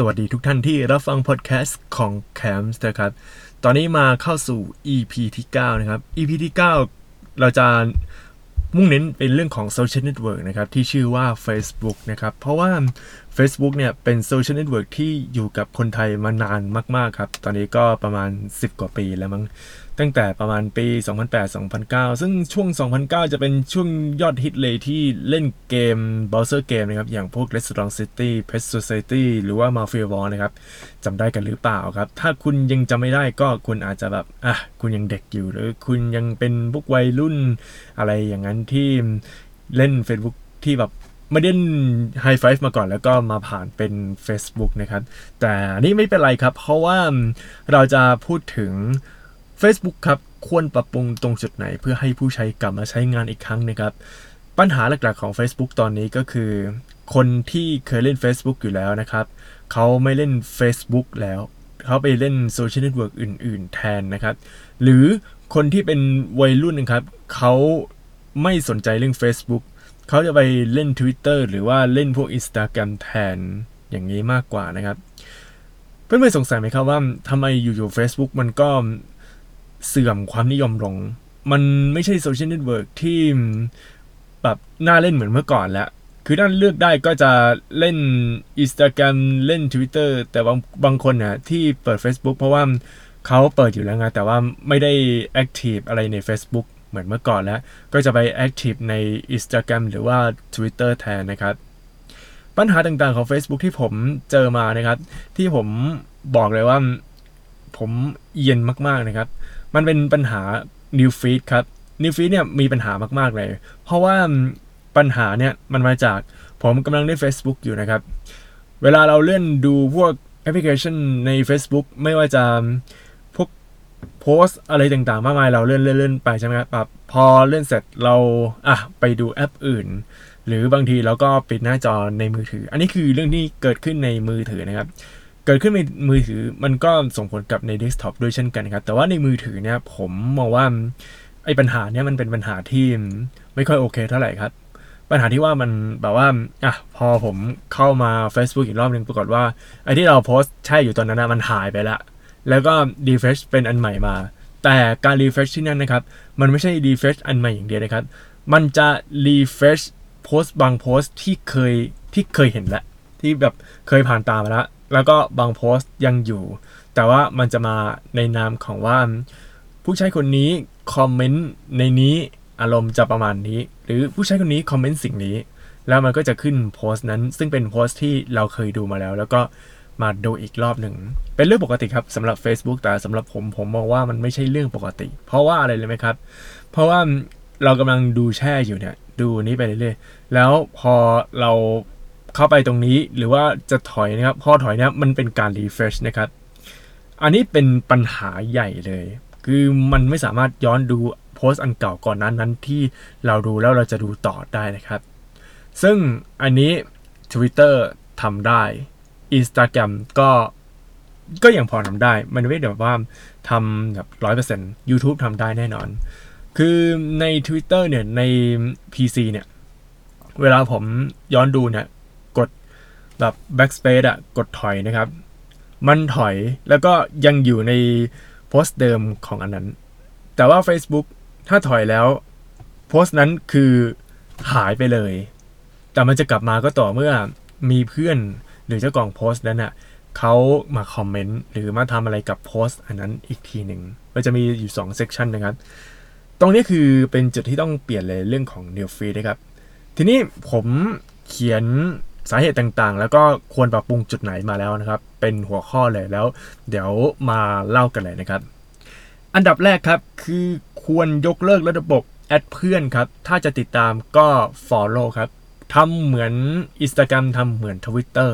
สวัสดีทุกท่านที่รับฟังพอดแคสต์ของแคมส์นะครับ ตอนนี้มาเข้าสู่ EP ที่ 9 นะครับ EP ที่ 9 เราจะมุ่งเน้นเป็นเรื่องของโซเชียลเน็ตเวิร์กนะครับ ที่ชื่อว่า Facebook นะครับ เพราะว่า Facebook เนี่ยเป็นโซเชียลเน็ตเวิร์กที่อยู่กับคนไทยมานานมาก ๆ ครับ ตอนนี้ก็ประมาณ 10 กว่าปีแล้วมั้ง ตั้งแต่ประมาณปี 2008-2009 ซึ่งช่วง 2009 จะเป็นช่วงยอดฮิตเลยที่เล่นเกม browser เกมนะครับ อย่างพวก Restaurant City Pet Society หรือว่า Mafia War นะครับจำได้กันหรือเปล่าครับ ถ้าคุณยังจำไม่ได้ก็คุณอาจจะแบบ อะ คุณยังเด็กอยู่ หรือคุณยังเป็นพวกวัยรุ่นอะไรอย่างนั้นที่เล่น Facebook ที่แบบไม่ได้ไฮไฟฟ์มาก่อนแล้วก็มาผ่านเป็น Facebook นะครับ แต่นี่ไม่เป็นไรครับ เพราะว่าเราจะพูดถึง Facebook ครับควรปรับปรุงตรงจุดไหนเพื่อให้ผู้ใช้กลับมาใช้งานอีกครั้งนะครับ ปัญหาหลักๆของ Facebook ตอนนี้ก็คือ คนที่เคยเล่น Facebook อยู่แล้วนะครับเขาไม่เล่น Facebook แล้วเขาไปเล่นโซเชียลเน็ตเวิร์กอื่น ๆ แทนนะครับ หรือคนที่เป็นวัยรุ่นนะครับเขาไม่สนใจเรื่อง Facebook เขาจะไปเล่น Twitter หรือว่าเล่นพวก Instagram แทนอย่างนี้มากกว่านะครับ เพื่อนๆสงสัยไหมครับว่าทำไมอยู่ๆ Facebook มันก็ เสื่อมความนิยมลง มันไม่ใช่โซเชียลเน็ตเวิร์กที่แบบน่าเล่นเหมือนเมื่อก่อนแล้ว คือถ้าเลือกได้ก็จะเล่น Instagram เล่น Twitter แต่บางบางคนเนี่ยที่เปิด Facebook เพราะว่าเขาเปิดอยู่แล้วไงแต่ว่าไม่ได้ active อะไรใน Facebook เหมือนเมื่อก่อนแล้ว ก็จะไป active ใน Instagram หรือว่า Twitter แทนนะครับ ปัญหาต่างๆของ Facebook ที่ผมเจอมานะครับ ที่ผมบอกเลยว่าผมเอียนมากๆนะครับ มันเป็นปัญหา New Feed ครับ New Feed เนี่ยมีปัญหามาก ๆ เลย เพราะว่าปัญหาเนี่ยมันมาจากผมกำลังเล่น Facebook อยู่นะครับ เวลาเราเลื่อนดูพวกแอปพลิเคชันใน Facebook ไม่ว่าจะพวกโพสอะไรต่างๆ มากมายเราเลื่อนเลื่อนไปใช่ไหมครับพอเลื่อนเสร็จเราอะไปดูแอปอื่น หรือบางทีเราก็ปิดหน้าจอในมือถือ อันนี้คือเรื่องที่เกิดขึ้นในมือถือนะครับ เกิดขึ้นในมือถือมันก็ส่งผลกับในเดสก์ท็อปด้วยเช่นกันครับ แต่ว่าในมือถือเนี่ยผมมองว่าไอ้ปัญหาเนี่ยมันเป็นปัญหาที่ไม่ค่อยโอเคเท่าไหร่ครับ ปัญหาที่ว่ามันแบบว่าอะพอผมเข้ามา Facebook อีกรอบหนึ่งปรากฏว่าไอ้ที่เราโพสต์ใช่อยู่ตอนนั้นนะมันหายไปละแล้วก็ดีเฟชเป็นอันใหม่มา แต่การ refresh ที่นั่นนะครับ มันไม่ใช่ refresh อันใหม่อย่างเดียวนะครับ มันจะ refresh โพสต์บางโพสต์ที่เคยที่เคยเห็นแล้วที่แบบเคยผ่านตามาแล้ว แล้วก็บางโพสต์ยังอยู่ แต่ว่ามันจะมาในนามของว่า ผู้ใช้คนนี้คอมเมนต์ในนี้อารมณ์จะประมาณนี้ หรือผู้ใช้คนนี้คอมเมนต์สิ่งนี้ แล้วมันก็จะขึ้นโพสต์นั้น ซึ่งเป็นโพสต์ที่เราเคยดูมาแล้ว แล้วก็มาดูอีกรอบหนึ่ง เป็นเรื่องปกติครับสำหรับ Facebook แต่สำหรับผมผมมองว่ามันไม่ใช่เรื่องปกติ เพราะว่าอะไรรู้ไหมครับ เพราะว่าเรากำลังดูแช่อยู่เนี่ย ดูนี้ไปเรื่อยๆแล้วพอเรา เข้าไปตรงนี้หรือว่าจะถอยนะครับ พอถอยเนี่ยมันเป็นการ refresh นะครับ อันนี้เป็นปัญหาใหญ่เลย คือมันไม่สามารถย้อนดูโพสต์อันเก่าก่อนนั้นนั้นที่เราดูแล้วเราจะดูต่อได้นะครับ ซึ่งอันนี้ Twitter ทำได้ Instagram ก็ก็ยังพอทำได้ มันไม่ได้แบบว่าทำแบบร้อยเปอร์เซ็นต์ยูทูบทำได้แน่นอน คือใน Twitter เนี่ยใน PC เนี่ย เวลาผมย้อนดูเนี่ย แบบ backspace อะกดถอยนะครับ มันถอยแล้วก็ยังอยู่ในโพสต์เดิมของอันนั้น แต่ว่า Facebook ถ้าถอยแล้วโพสต์นั้นคือหายไปเลย แต่มันจะกลับมาก็ต่อเมื่อมีเพื่อนหรือเจ้าของโพสต์นั้นอะเขามาคอมเมนต์หรือมาทำอะไรกับโพสต์อันนั้นอีกทีหนึ่งก็จะมีอยู่2 section นะครับ ตรงนี้คือเป็นจุดที่ต้องเปลี่ยนเลยเรื่องของ New Feed นะครับ ทีนี้ผมเขียน สาเหตุต่างๆ แล้วก็ควรปรับปรุงจุดไหนมาแล้วนะครับ เป็นหัวข้อเลยแล้ว เดี๋ยวมาเล่ากันเลยนะครับ อันดับแรกครับคือควรยกเลิกระบบแอดเพื่อนครับ ถ้าจะติดตามก็ follow ครับทำเหมือน Instagram ทำเหมือน Twitter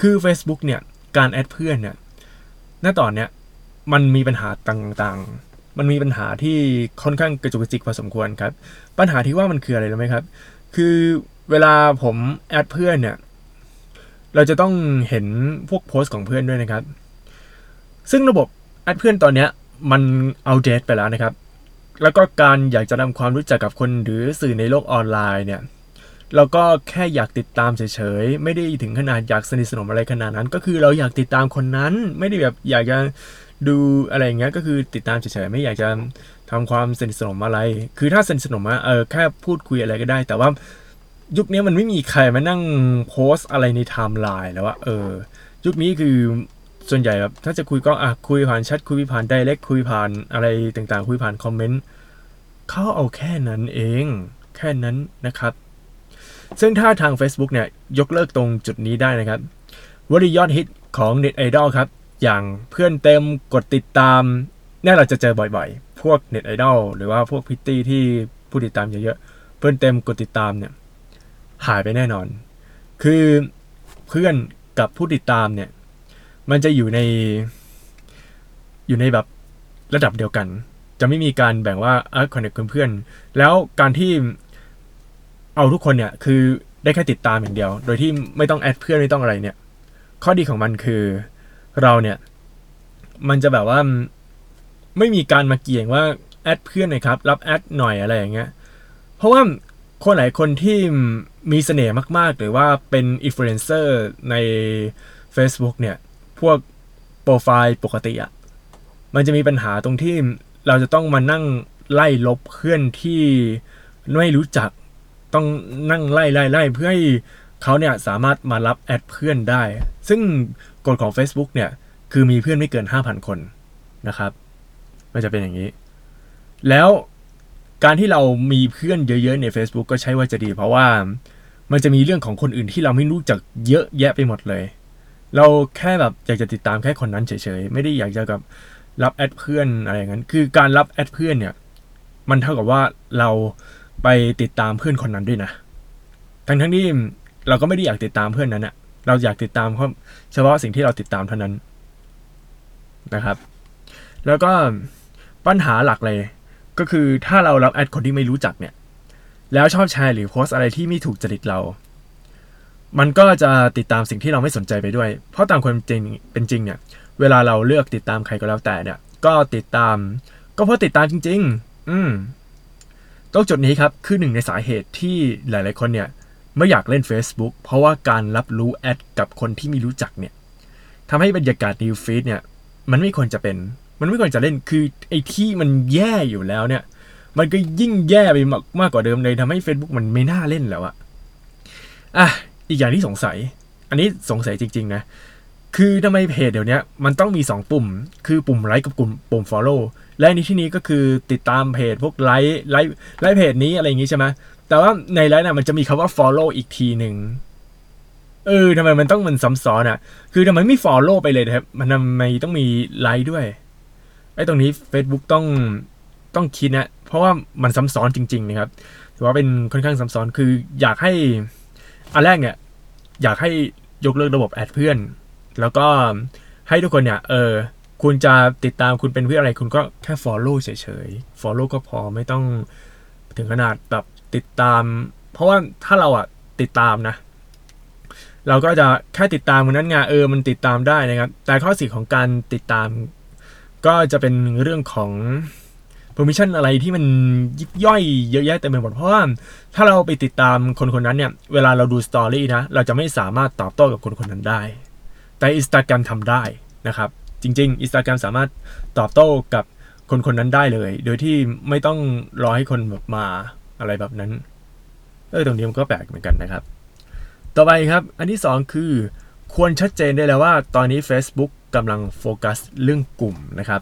คือ Facebook เนี่ย การแอดเพื่อนเนี่ยณตอนเนี้ยมันมีปัญหาต่างๆ มันมีปัญหาที่ค่อนข้างกระจุกกระจิกพอสมควรครับ ปัญหาที่ว่ามันคืออะไรรู้ไหมครับ คือเวลาผมแอดเพื่อนเนี่ย เราจะต้องเห็นพวกโพสต์ของเพื่อนด้วยนะครับ ซึ่งระบบแอดเพื่อนตอนเนี้ยมันเอาเดตไปแล้วนะครับ แล้วก็การอยากจะทำความรู้จักกับคนหรือสื่อในโลกออนไลน์เนี่ยเราก็แค่อยากติดตามเฉยๆ ไม่ได้ถึงขนาดอยากสนิทสนมอะไรขนาดนั้น ก็คือเราอยากติดตามคนนั้น ไม่ได้แบบอยากจะดูอะไรอย่างเงี้ย ก็คือติดตามเฉยๆ ไม่อยากจะทำความสนิทสนมอะไร คือถ้าสนิทสนมอะเออแค่พูดคุยอะไรก็ได้ แต่ว่า ยุคนี้มันไม่มีใครมานั่งโพสต์อะไรในไทม์ไลน์แล้วว่าเออ ยุคนี้คือส่วนใหญ่แบบถ้าจะคุยก็อะคุยผ่านแชทคุยผ่าน direct คุยผ่านอะไรต่างๆ คุยผ่านคอมเมนต์เขาเอาแค่นั้นเอง แค่นั้นนะครับ ซึ่งถ้าทาง Facebook เนี่ย ยกเลิกตรงจุดนี้ได้นะครับวลียอดฮิตของ net idol ครับ อย่างเพื่อนเต็มกดติดตามเนี่ยเราจะเจอบ่อยๆ พวก net idol หรือว่าพวกพริตตี้ที่ผู้ติดตามเยอะๆ เพื่อนเต็มกดติดตามเนี่ย หายไปแน่นอน คือเพื่อนกับผู้ติดตามเนี่ย มันจะอยู่ใน อยู่ในแบบระดับเดียวกัน จะไม่มีการแบ่งว่าอะคอนเนคเพื่อนแล้วการที่เอาทุกคนเนี่ย คือได้แค่ติดตามอย่างเดียว โดยที่ไม่ต้องแอดเพื่อนไม่ต้องอะไรเนี่ย ข้อดีของมันคือเราเนี่ย มันจะแบบว่าไม่มีการมาเกี่ยงว่าแอดเพื่อนหน่อยครับ รับแอดหน่อยอะไรอย่างเงี้ย เพราะว่าคนหลายคนที่ มีเสน่ห์มาก ๆ หรือว่าเป็นอินฟลูเอนเซอร์ใน Facebook เนี่ย พวกโปรไฟล์ปกติอะมันจะมีปัญหาตรงที่เราจะต้องมานั่งไล่ลบเพื่อนที่ไม่รู้จักต้องนั่งไล่ไล่ไล่เพื่อให้เขาเนี่ยสามารถมารับแอดเพื่อนได้ ซึ่งกฎของ Facebook เนี่ย คือมีเพื่อนไม่เกิน 5,000 คนนะครับ มันจะเป็นอย่างนี้ แล้วการที่เรามีเพื่อนเยอะๆใน Facebook ก็ใช่ว่าจะดี เพราะว่า มันจะมีเรื่องของคนอื่นที่เราไม่รู้จักเยอะแยะไปหมดเลย เราแค่แบบอยากจะติดตามแค่คนนั้นเฉยๆ ไม่ได้อยากจะกับรับแอดเพื่อนอะไรอย่างนั้น คือการรับแอดเพื่อนเนี่ย มันเท่ากับว่าเราไปติดตามเพื่อนคนนั้นด้วยนะ ทั้งทั้งที่เราก็ไม่ได้อยากติดตามเพื่อนนั้นอะเราอยากติดตามเขาเฉพาะสิ่งที่เราติดตามเท่านั้นนะครับ แล้วก็ปัญหาหลักเลย ก็คือถ้าเรารับแอดคนที่ไม่รู้จักเนี่ย แล้วชอบแชร์หรือโพสอะไรที่ไม่ถูกจริตเรา มันก็จะติดตามสิ่งที่เราไม่สนใจไปด้วย เพราะตามความจริงเป็นจริงเนี่ย เวลาเราเลือกติดตามใครก็แล้วแต่เนี่ย ก็ติดตาม ก็เพราะติดตามจริง ๆ อืมตรงจุดนี้ครับคือหนึ่งในสาเหตุที่หลาย ๆ คนเนี่ยไม่อยากเล่น Facebook เพราะว่าการรับรู้แอดกับคนที่ไม่รู้จักเนี่ยทำให้บรรยากาศนิวฟีดเนี่ย มันไม่ควรจะเป็น มันไม่ควรจะเล่นคือไอ้ที่มันแย่อยู่แล้วเนี่ย มันก็ยิ่งแย่ไปมากมากกว่าเดิมเลยทำให้ Facebook มันไม่น่าเล่นแล้วอะอะอีกอย่างที่สงสัย อันนี้สงสัยจริง ๆ นะ คือทำไมเพจเดี๋ยวนี้มันต้องมี 2 ปุ่ม คือปุ่มไลค์กับปุ่มปุ่ม follow และในที่นี้ก็คือติดตามเพจพวกไลค์ไลค์ไลค์เพจนี้อะไรอย่างงี้ใช่ไหมแต่ว่าในไลค์น่ะมันจะมีคำว่า follow อีกทีหนึ่งเออทำไมมันต้องมันซ้ำซ้อนอะ คือทำไมไม่ follow ไปเลยครับมันทำไมต้องมีไลค์ด้วยไอ้ตรงนี้ Facebook ต้องต้องคิดนะ ราะว่ามันซ้ำซ้อนจริง ๆ นะครับถือว่าเป็นค่อนข้างซ้ำซ้อนคืออยากให้อันแรกเนี่ย อยากให้ยกเลิกระบบแอดเพื่อน แล้วก็ให้ทุกคนเนี่ย เออ คุณจะติดตามคุณเป็นเพื่ออะไร คุณก็แค่ follow เฉยๆ follow ก็พอไม่ต้องถึงขนาดแบบติดตาม เพราะว่าถ้าเราอะติดตามนะ เราก็จะแค่ติดตามคนนั้นไงเออมันติดตามได้นะครับ แต่ข้อเสียของการติดตาม ก็จะเป็นเรื่องของ permission อะไรที่มันยิบย่อยเยอะแยะเต็มไปหมดเพราะว่าถ้าเราไปติดตามคนคนนั้นเนี่ย เวลาเราดูสตอรี่นะ เราจะไม่สามารถตอบโต้กับคนคนนั้นได้ แต่ Instagram ทำได้นะครับ จริงๆ Instagram สามารถตอบโต้กับคนคนนั้นได้เลย โดยที่ไม่ต้องรอให้คนแบบมาอะไรแบบนั้น เออตรงนี้มันก็แปลกเหมือนกันนะครับ ต่อไปครับ อันที่ 2 คือ ควรชัดเจนได้แล้วว่า ตอนนี้ Facebook กำลังโฟกัสเรื่องกลุ่มนะครับ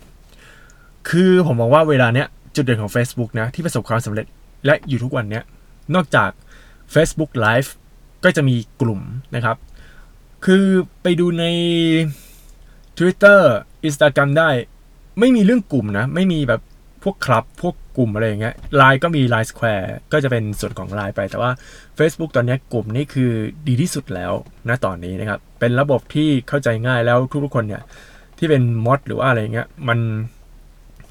คือผมมองว่าเวลาเนี้ยจุดเด่นของ Facebook นะที่ประสบความสำเร็จและอยู่ทุกวันเนี้ยนอกจาก Facebook Live ก็จะมีกลุ่มนะครับ คือไปดูใน Twitter Instagram ได้ ไม่มีเรื่องกลุ่มนะ ไม่มีแบบพวกคลับ พวกกลุ่มอะไรอย่างเงี้ยไลน์ก็มี Line Square ก็จะเป็นส่วนของ Line ไป แต่ว่า Facebook ตอนนี้กลุ่มนี้คือดีที่สุดแล้วนะตอนนี้นะครับ เป็นระบบที่เข้าใจง่ายแล้วทุกๆคนเนี่ย ที่เป็นมอดหรือว่าอะไรเงี้ยมัน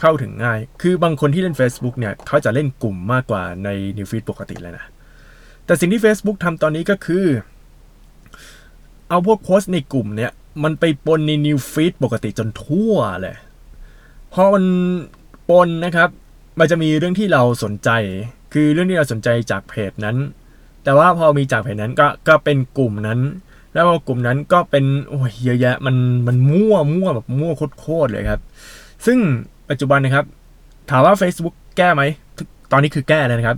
เข้าถึงง่าย คือบางคนที่เล่น Facebook เนี่ยเขาจะเล่นกลุ่มมากกว่าใน New Feed ปกติเลยนะ แต่สิ่งที่ Facebook ทำตอนนี้ก็คือ เอาพวกโพสต์ในกลุ่มเนี่ย มันไปปนใน New Feed ปกติจนทั่วเลยพอมันปนนะครับ มันจะมีเรื่องที่เราสนใจ คือเรื่องที่เราสนใจจากเพจนั้น แต่ว่าพอมีจากเพจนั้นก็ก็เป็นกลุ่มนั้นแล้วพอกลุ่มนั้นก็เป็นโอ้ยเยอะแยะมันมันมั่วมั่วแบบมั่วโคตรเลยครับ ซึ่ง ปัจจุบันนะครับ ถามว่า Facebook แก้ไหม ตอนนี้คือแก้แล้วนะครับ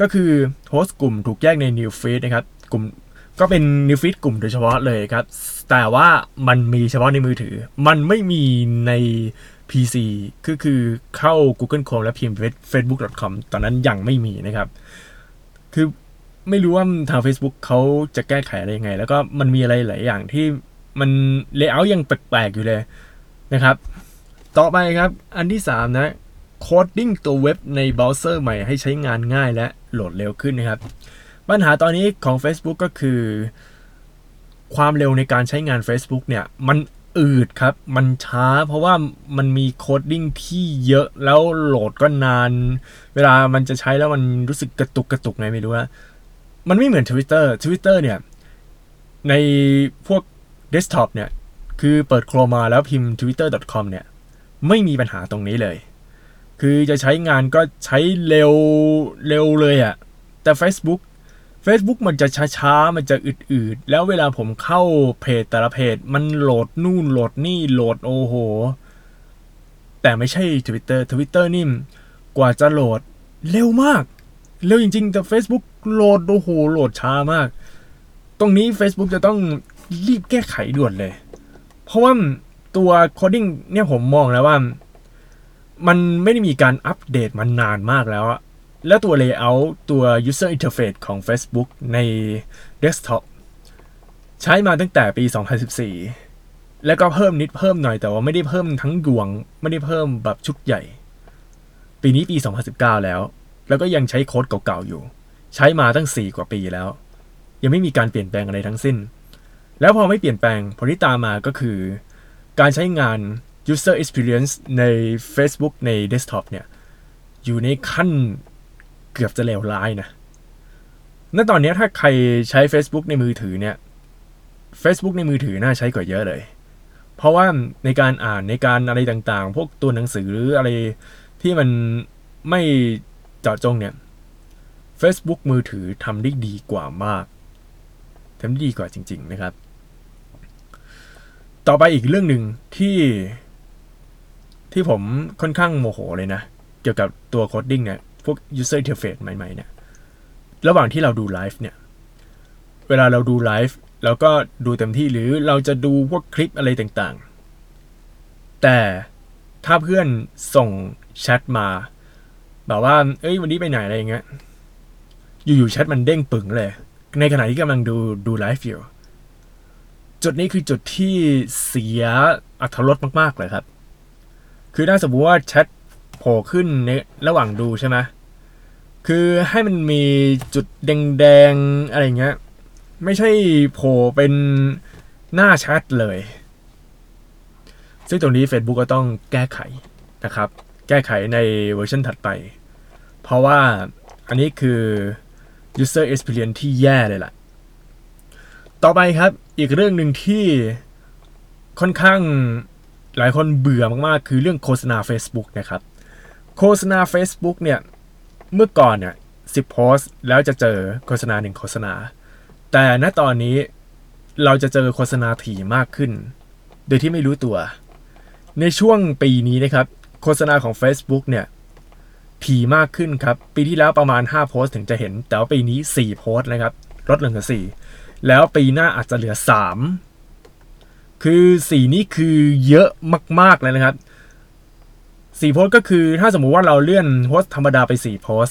ก็คือโฮสต์กลุ่มถูกแยกใน New Feed นะครับ กลุ่มก็เป็น New Feed กลุ่มโดยเฉพาะเลยครับ แต่ว่ามันมีเฉพาะในมือถือ มันไม่มีใน PC คือคือเข้า Google Chrome และพิมพ์ facebook.com ตอนนั้นยังไม่มีนะครับ คือไม่รู้ว่าทาง Facebook เขาจะแก้ไขอะไรยังไง แล้วก็มันมีอะไรหลายอย่างที่มัน layer ยังแปลกๆอยู่เลยนะครับ ต่อไปครับ อันที่ 3 นะ coding ตัวเว็บในเบราว์เซอร์ใหม่ให้ใช้งานง่ายและโหลดเร็วขึ้นนะครับ ปัญหาตอนนี้ของ Facebook ก็คือ ความเร็วในการใช้งาน Facebook เนี่ย มันอืดครับ มันช้าเพราะว่ามันมี coding ที่เยอะแล้วโหลดก็นาน เวลามันจะใช้แล้วมันรู้สึกกระตุกกระตุกไงไม่รู้นะมันไม่เหมือน Twitter Twitter เนี่ย ในพวกเดสก์ท็อปเนี่ย คือเปิดโครมาแล้วพิมพ์ twitter.com เนี่ย ไม่มีปัญหาตรงนี้เลย คือจะใช้งานก็ใช้เร็วเร็วเลยอะ่ะแต่ Facebook Facebook มันจะช้าๆ มันจะอืดๆ แล้วเวลาผมเข้าเพจแต่ละเพจ มันโหลดนู่นโหลดนี่โหลดโอ้โห แต่ไม่ใช่ Twitter Twitter นี่กว่าจะโหลดเร็วมาก เร็วจริงๆ แต่ Facebook โหลดโอ้โหโหลดช้ามาก ตรงนี้ Facebook จะต้องรีบแก้ไขด่วนเลย เพราะว่า ตัวโคดิ้งเนี่ยผมมองแล้วว่า มันไม่ได้มีการอัปเดตมานานมากแล้วอะแล้วตัว Layout ตัว User Interface ของ Facebook ใน Desktop ใช้มาตั้งแต่ปี 2014 แล้วก็เพิ่มนิดเพิ่มหน่อยแต่ว่าไม่ได้เพิ่มทั้งดวง ไม่ได้เพิ่มแบบชุดใหญ่ ปีนี้ปี 2019 แล้ว แล้วก็ยังใช้โค้ดเก่าๆอยู่ ใช้มาตั้ง 4 กว่าปีแล้ว ยังไม่มีการเปลี่ยนแปลงอะไรทั้งสิ้น แล้วพอไม่เปลี่ยนแปลงผลที่ตามมาก็คือ การใช้งาน user experience ใน Facebook ใน desktop เนี่ย อยู่ในขั้นเกือบจะเลวร้ายนะณตอนนี้ถ้าใครใช้ Facebook ในมือถือเนี่ย Facebook ในมือถือน่าใช้กว่าเยอะเลย เพราะว่าในการอ่านในการอะไรต่างๆ พวกตัวหนังสือหรืออะไรที่มันไม่เจาะจงเนี่ย Facebook มือถือทำได้ดีกว่ามากทำได้ดีกว่าจริง ๆ นะครับ ต่อไปอีกเรื่องหนึ่งที่ ที่ผมค่อนข้างโมโหเลยนะ เกี่ยวกับตัว coding เนี่ย พวก user interface ใหม่ๆ เนี่ย ระหว่างที่เราดูไลฟ์เนี่ย เวลาเราดูไลฟ์เราก็ดูเต็มที่หรือเราจะดูพวกคลิปอะไรต่างๆ แต่ถ้าเพื่อนส่งแชทมา แบบว่า เอ้ย วันนี้ไปไหนอะไรอย่างเงี้ย อยู่ๆแชทมันเด้งปึ่งเลย ในขณะที่กำลังดูดูไลฟ์อยู่ จุดนี้คือจุดที่เสียอรรถรสมาก ๆ เลยครับ คือถ้าสมมติว่าแชทโผล่ขึ้นในระหว่างดูใช่ไหมคือให้มันมีจุดแดงๆอะไรเงี้ย ไม่ใช่โผล่เป็นหน้าแชทเลย ซึ่งตรงนี้ Facebook ก็ต้องแก้ไขนะครับ แก้ไขในเวอร์ชันถัดไป เพราะว่าอันนี้คือ user experience ที่แย่เลยล่ะ ต่อไปครับ อีกเรื่องหนึ่งที่ค่อนข้างหลายคนเบื่อมากๆ คือเรื่องโฆษณา Facebook นะครับ โฆษณา Facebook เนี่ยเมื่อก่อนเนี่ยสิบโพสแล้วจะเจอโฆษณาหนึ่งโฆษณา แต่ณตอนนี้เราจะเจอโฆษณาถี่มากขึ้น โดยที่ไม่รู้ตัว ในช่วงปีนี้นะครับ โฆษณาของ Facebook เนี่ยถี่มากขึ้นครับ ปีที่แล้วประมาณ 5 โพสต์ถึงจะเห็น แต่ว่าปีนี้ 4 โพสต์นะครับ ลดลงเหลือ4 แล้วปีหน้าอาจจะเหลือ 3 คือ 4 นี้คือเยอะมาก ๆ เลยนะครับ 4 โพสก็คือถ้าสมมุติว่าเราเลื่อนโพสธรรมดาไป 4 โพส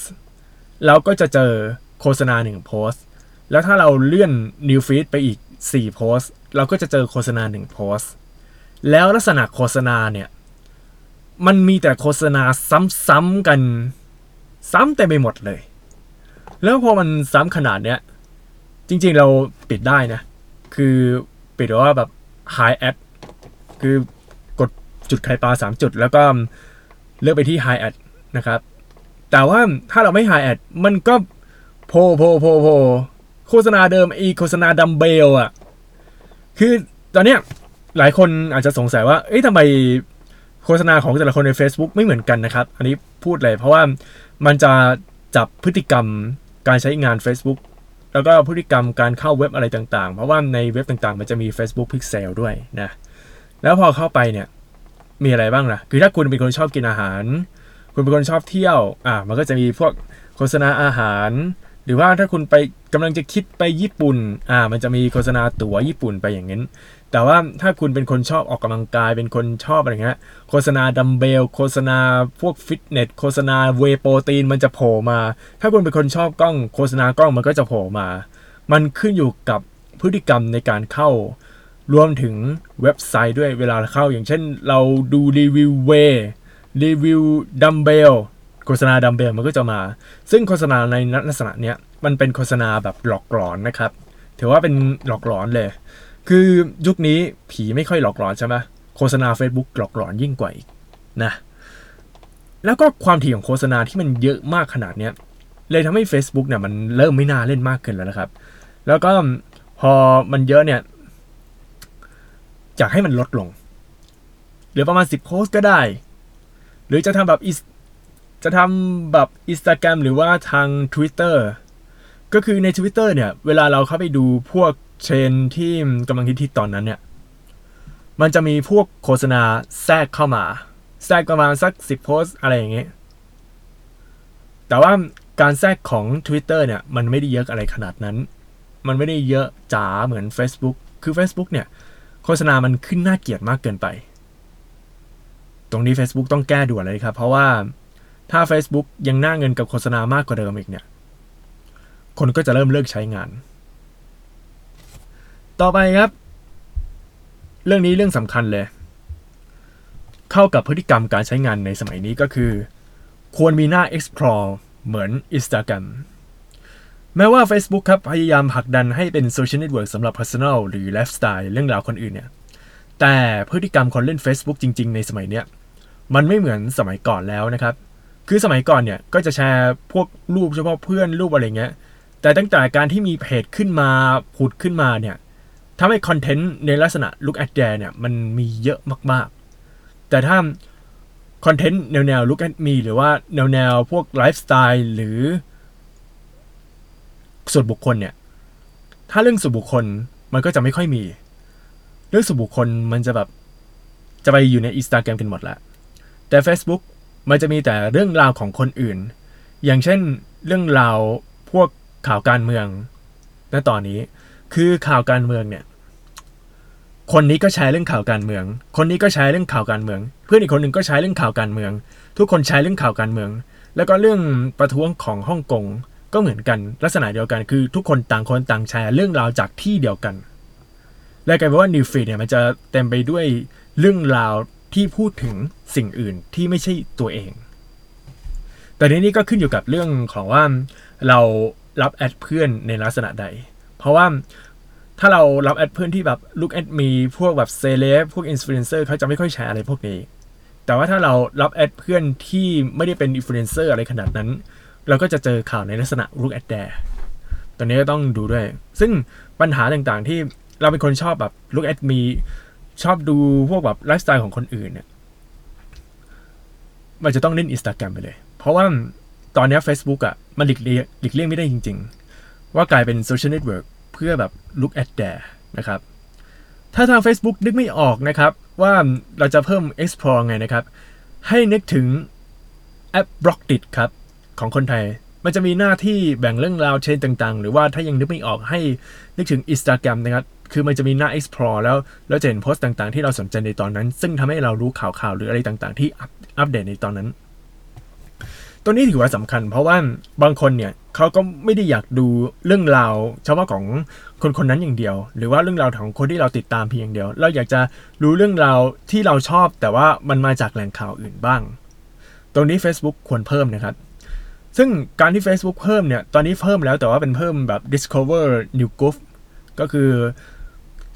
เราก็จะเจอโฆษณา 1 โพสแล้วถ้าเราเลื่อน New Feed ไปอีก 4 โพสเราก็จะเจอโฆษณา 1 โพสแล้วลักษณะโฆษณาเนี่ยมันมีแต่โฆษณาซ้ำๆกัน ซ้ำเต็มไปหมดเลย แล้วพอมันซ้ำขนาดเนี้ย จริง ๆ เราปิดได้นะ คือปิดว่าแบบ high ad คือกดจุดไข่ปลา 3 จุด แล้วก็เลือกไปที่ high ad นะครับ แต่ว่าถ้าเราไม่ high ad มันก็โพโพโพโพโฆษณาเดิมอีโฆษณาดัมเบลอะคือตอนเนี้ยหลายคนอาจจะสงสัยว่า เอ๊ะทำไมโฆษณาของแต่ละคนใน Facebook ไม่เหมือนกันนะครับ อันนี้พูดเลยเพราะว่ามันจะจับพฤติกรรมการใช้งาน Facebook แล้วก็พฤติกรรมการเข้าเว็บอะไรต่างๆ เพราะว่าในเว็บต่างๆ มันจะมี Facebook Pixel ด้วยนะ แล้วพอเข้าไปเนี่ย มีอะไรบ้างล่ะ คือถ้าคุณเป็นคนชอบกินอาหาร คุณเป็นคนชอบเที่ยว อ่า มันก็จะมีพวกโฆษณาอาหาร หรือว่าถ้าคุณไปกำลังจะคิดไปญี่ปุ่น อ่า มันจะมีโฆษณาตั๋วญี่ปุ่นไปอย่างนั้น แต่ว่าถ้าคุณเป็นคนชอบออกกำลังกาย เป็นคนชอบอะไรเงี้ย โฆษณาดัมเบล โฆษณาพวกฟิตเนส โฆษณาเวย์โปรตีนมันจะโผล่มา ถ้าคุณเป็นคนชอบกล้อง โฆษณากล้องมันก็จะโผล่มา มันขึ้นอยู่กับพฤติกรรมในการเข้ารวมถึงเว็บไซต์ด้วยเวลาเข้าอย่างเช่นเราดูรีวิวเวย์รีวิวดัมเบล โฆษณาดัมเบลมันก็จะมา ซึ่งโฆษณาในลักษณะเนี้ยมันเป็นโฆษณาแบบหลอกหลอนนะครับ ถือว่าเป็นหลอกหลอนเลย คือยุคนี้ผีไม่ค่อยหลอกหลอนใช่ไหมโฆษณา Facebook หลอกหลอนยิ่งกว่าอีกนะแล้วก็ความถี่ของโฆษณาที่มันเยอะมากขนาดเนี้ยเลยทำให้ Facebook เนี่ยมันเริ่มไม่น่าเล่นมากเกินแล้วนะครับ แล้วก็พอมันเยอะเนี่ยอยากให้มันลดลง เหลือประมาณ 10 โพสก็ได้ หรือจะทำแบบ จะทำแบบ Instagram หรือว่าทาง Twitter ก็คือใน Twitter เนี่ย เวลาเราเข้าไปดูพวกเชนที่กำลังฮิตๆตอนนั้นเนี่ย มันจะมีพวกโฆษณาแทรกเข้ามา แทรกประมาณสัก10โพสอะไรอย่างเงี้ยแต่ว่าการแทรกของ Twitter เนี่ย มันไม่ได้เยอะอะไรขนาดนั้น มันไม่ได้เยอะจ๋าเหมือน Facebook คือ Facebook เนี่ย โฆษณามันขึ้นน่าเกลียดมากเกินไป ตรงนี้ Facebook ต้องแก้ด่วนเลยครับ เพราะว่า ถ้า Facebook ยังหน้าเงินกับโฆษณามากกว่าเดิมอีกเนี่ย คนก็จะเริ่มเลิกใช้งาน ต่อไปครับ เรื่องนี้เรื่องสำคัญเลย เข้ากับพฤติกรรมการใช้งานในสมัยนี้ก็คือ ควรมีหน้า explore เหมือน Instagram แม้ว่า Facebook ครับ พยายามผลักดันให้เป็นโซเชียลเน็ตเวิร์กสำหรับ Personal หรือ Lifestyle เรื่องราวคนอื่นเนี่ย แต่พฤติกรรมคนเล่น Facebook จริง ๆ ในสมัยเนี้ย มันไม่เหมือนสมัยก่อนแล้วนะครับ คือสมัยก่อนเนี่ยก็จะแชร์พวกรูปเฉพาะเพื่อนรูปอะไรเงี้ย แต่ตั้งแต่การที่มีเพจขึ้นมาผุดขึ้นมาเนี่ยทำให้คอนเทนต์ในลักษณะ look at there เนี่ยมันมีเยอะมากๆ แต่ถ้าคอนเทนต์แนวๆ look at me หรือว่าแนวๆพวกไลฟ์สไตล์หรือ ส่วนบุคคลเนี่ย ถ้าเรื่องส่วนบุคคลมันก็จะไม่ค่อยมี เรื่องส่วนบุคคลมันจะแบบจะไปอยู่ในอินสตาแกรมกันหมดละแต่ Facebook มันจะมีแต่เรื่องราวของคนอื่น อย่างเช่นเรื่องราวพวกข่าวการเมืองณตอนนี้ คือข่าวการเมืองเนี่ย คนนี้ก็แชร์เรื่องข่าวการเมือง คนนี้ก็แชร์เรื่องข่าวการเมือง เพื่อนอีกคนหนึ่งก็แชร์เรื่องข่าวการเมือง ทุกคนแชร์เรื่องข่าวการเมือง แล้วก็เรื่องประท้วงของฮ่องกงก็เหมือนกันลักษณะเดียวกันคือทุกคนต่างคนต่างแชร์เรื่องราวจากที่เดียวกัน และกลายเป็นว่า New Feed เนี่ยมันจะเต็มไปด้วยเรื่องราว ที่พูดถึงสิ่งอื่นที่ไม่ใช่ตัวเอง แต่ในนี้ก็ขึ้นอยู่กับเรื่องของว่าเรารับแอดเพื่อนในลักษณะใด เพราะว่าถ้าเรารับแอดเพื่อนที่แบบ look at me พวกแบบเซเลบพวกอินฟลูเอนเซอร์เขาจะไม่ค่อยแชร์อะไรพวกนี้ แต่ว่าถ้าเรารับแอดเพื่อนที่ไม่ได้เป็นอินฟลูเอนเซอร์อะไรขนาดนั้น เราก็จะเจอข่าวในลักษณะ look at there ตอนนี้ก็ต้องดูด้วย ซึ่งปัญหาต่างๆที่เราเป็นคนชอบแบบ look at me ชอบดูพวกแบบไลฟ์สไตล์ของคนอื่นเนี่ย มันจะต้องเล่นอินสตาแกรมไปเลย เพราะว่าตอนนี้ Facebook อะ มันหลีกเลี่ยงหลีกเลี่ยงไม่ได้จริง ๆ ว่ากลายเป็นโซเชียลเน็ตเวิร์กเพื่อแบบ look at there นะครับ ถ้าทาง Facebook นึกไม่ออกนะครับ ว่าเราจะเพิ่ม explore ไงนะครับ ให้นึกถึงแอป b l o c k d i t ครับ ของคนไทย มันจะมีหน้าที่แบ่งเรื่องราวเชนต่างๆ หรือว่าถ้ายังนึกไม่ออกให้นึกถึง Instagram นะครับ คือมันจะมีหน้า explore แล้วแล้วจะเห็นโพสต์ต่างๆ ที่เราสนใจในตอนนั้น ซึ่งทำให้เรารู้ข่าวๆหรืออะไรต่างๆ ที่อัปเดตในตอนนั้น ตัวนี้ถือว่าสำคัญ เพราะว่าบางคนเนี่ยเขาก็ไม่ได้อยากดูเรื่องราวเฉพาะของคนคนนั้นอย่างเดียว หรือว่าเรื่องราวของคนที่เราติดตามเพียงอย่างเดียว เราอยากจะรู้เรื่องราวที่เราชอบ แต่ว่ามันมาจากแหล่งข่าวอื่นบ้าง ตรงนี้ Facebook ควรเพิ่มนะครับซึ่งการที่ Facebook เพิ่มเนี่ย ตอนนี้เพิ่มแล้วแต่ว่าเป็นเพิ่มแบบ discover new group ก็คือ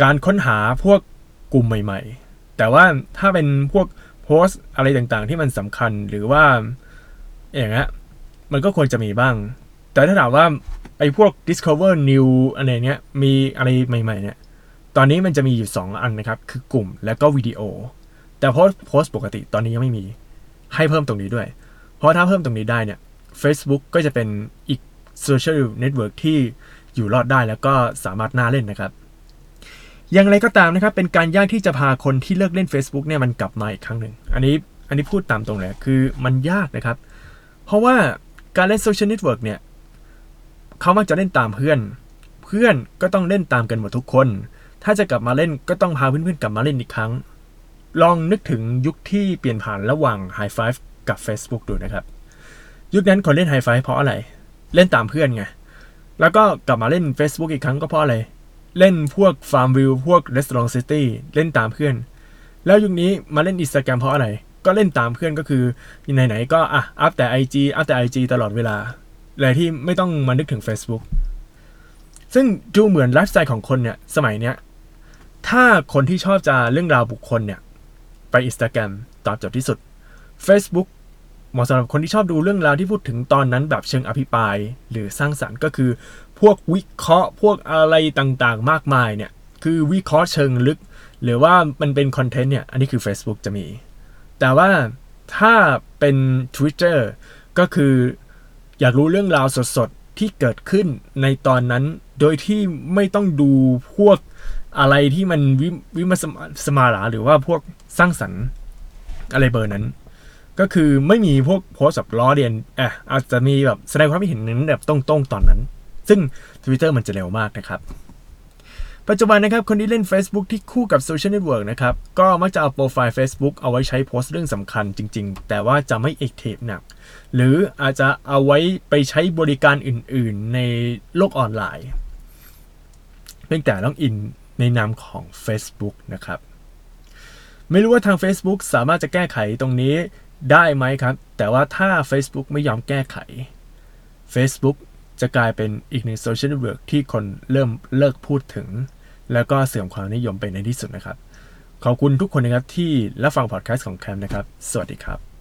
การค้นหาพวกกลุ่มใหม่ ๆ แต่ว่าถ้าเป็นพวกโพสต์อะไรต่างๆ ที่มันสำคัญหรือว่าอย่างเงี้ยมันก็ควรจะมีบ้าง แต่ถ้าถามว่าไอ้พวก discover new อะไรเนี้ยมีอะไรใหม่ ๆ เนี่ย ตอนนี้มันจะมีอยู่ 2 อันนะครับ คือกลุ่มและก็วิดีโอ แต่โพสโพสปกติตอนนี้ยังไม่มีให้เพิ่มตรงนี้ด้วย เพราะถ้าเพิ่มตรงนี้ได้เนี่ย Facebook ก็จะเป็นอีกโซเชียลเน็ตเวิร์กที่อยู่รอดได้แล้วก็สามารถน่าเล่นนะครับ อย่างไรก็ตามนะครับเป็นการยากที่จะพาคนที่เลิกเล่น Facebook เนี่ยมันกลับมาอีกครั้งหนึ่งอันนี้อันนี้พูดตามตรงเลยคือมันยากนะครับ เพราะว่าการเล่นโซเชียลเน็ตเวิร์กเนี่ยเขามักจะเล่นตามเพื่อน เพื่อนก็ต้องเล่นตามกันหมดทุกคน ถ้าจะกลับมาเล่นก็ต้องพาเพื่อนๆกลับมาเล่นอีกครั้ง ลองนึกถึงยุคที่เปลี่ยนผ่านระหว่าง Hi5 กับ Facebook ดูนะครับ ยุคนั้นคนเล่น High Five เพราะอะไร เล่นตามเพื่อนไงแล้วก็กลับมาเล่น Facebook อีกครั้งก็เพราะอะไร เล่นพวก Farmville พวก Restaurant City เล่นตามเพื่อน แล้วยุคนี้มาเล่น Instagram เพราะอะไร ก็เล่นตามเพื่อนก็คือไหนๆก็อะอัพแต่ IG อัพแต่ IG ตลอดเวลาเลยที่ไม่ต้องมานึกถึง Facebook ซึ่งดูเหมือนไลฟ์สไตล์ของคนเนี่ย สมัยเนี้ย ถ้าคนที่ชอบจะเรื่องราวบุคคลเนี่ย ไป Instagram ตอบโจทย์ที่สุด Facebook เหมาะสำหรับคนที่ชอบดูเรื่องราวที่พูดถึงตอนนั้นแบบเชิงอภิปราย หรือสร้างสรรค์ก็คือ พวกวิเคราะห์ พวกอะไรต่างๆ มากมายเนี่ยคือวิเคราะห์เชิงลึก หรือว่ามันเป็นคอนเทนต์เนี่ยอันนี้คือ Facebook จะมี แต่ว่าถ้าเป็น Twitter ก็คืออยากรู้เรื่องราวสดๆ ที่เกิดขึ้นในตอนนั้น โดยที่ไม่ต้องดูพวกอะไรที่มันวิวิมาสมาสมาราหรือว่าพวกสร้างสรรค์อะไรเบอร์นั้น ก็คือไม่มีพวกโพสต์แบบล้อเลียนอะอาจจะมีแบบแสดงความคิดเห็นนั้นแบบตรงๆตอนนั้น ซึ่ง Twitter มันจะเร็วมากนะครับ ปัจจุบันนะครับคนที่เล่น Facebook ที่คู่กับโซเชียลเน็ตเวิร์กนะครับ ก็มักจะเอาโปรไฟล์ Facebook เอาไว้ใช้โพสต์เรื่องสำคัญจริง ๆ แต่ว่าจะไม่ active หนัก หรืออาจจะเอาไว้ไปใช้บริการอื่น ๆ ในโลกออนไลน์เพียงแต่ต้องอินในนามของ Facebook นะครับ ไม่รู้ว่าทาง Facebook สามารถจะแก้ไขตรงนี้ได้ไหมครับ แต่ว่าถ้า Facebook ไม่ยอมแก้ไข Facebook จะกลายเป็นอีกหนึ่งโซเชียลเน็ตเวิร์กที่คนเริ่มเลิกพูดถึง แล้วก็เสื่อมความนิยมไปในที่สุดนะครับ ขอบคุณทุกคนนะครับที่รับฟังพอดแคสต์ของแคมนะครับ สวัสดีครับ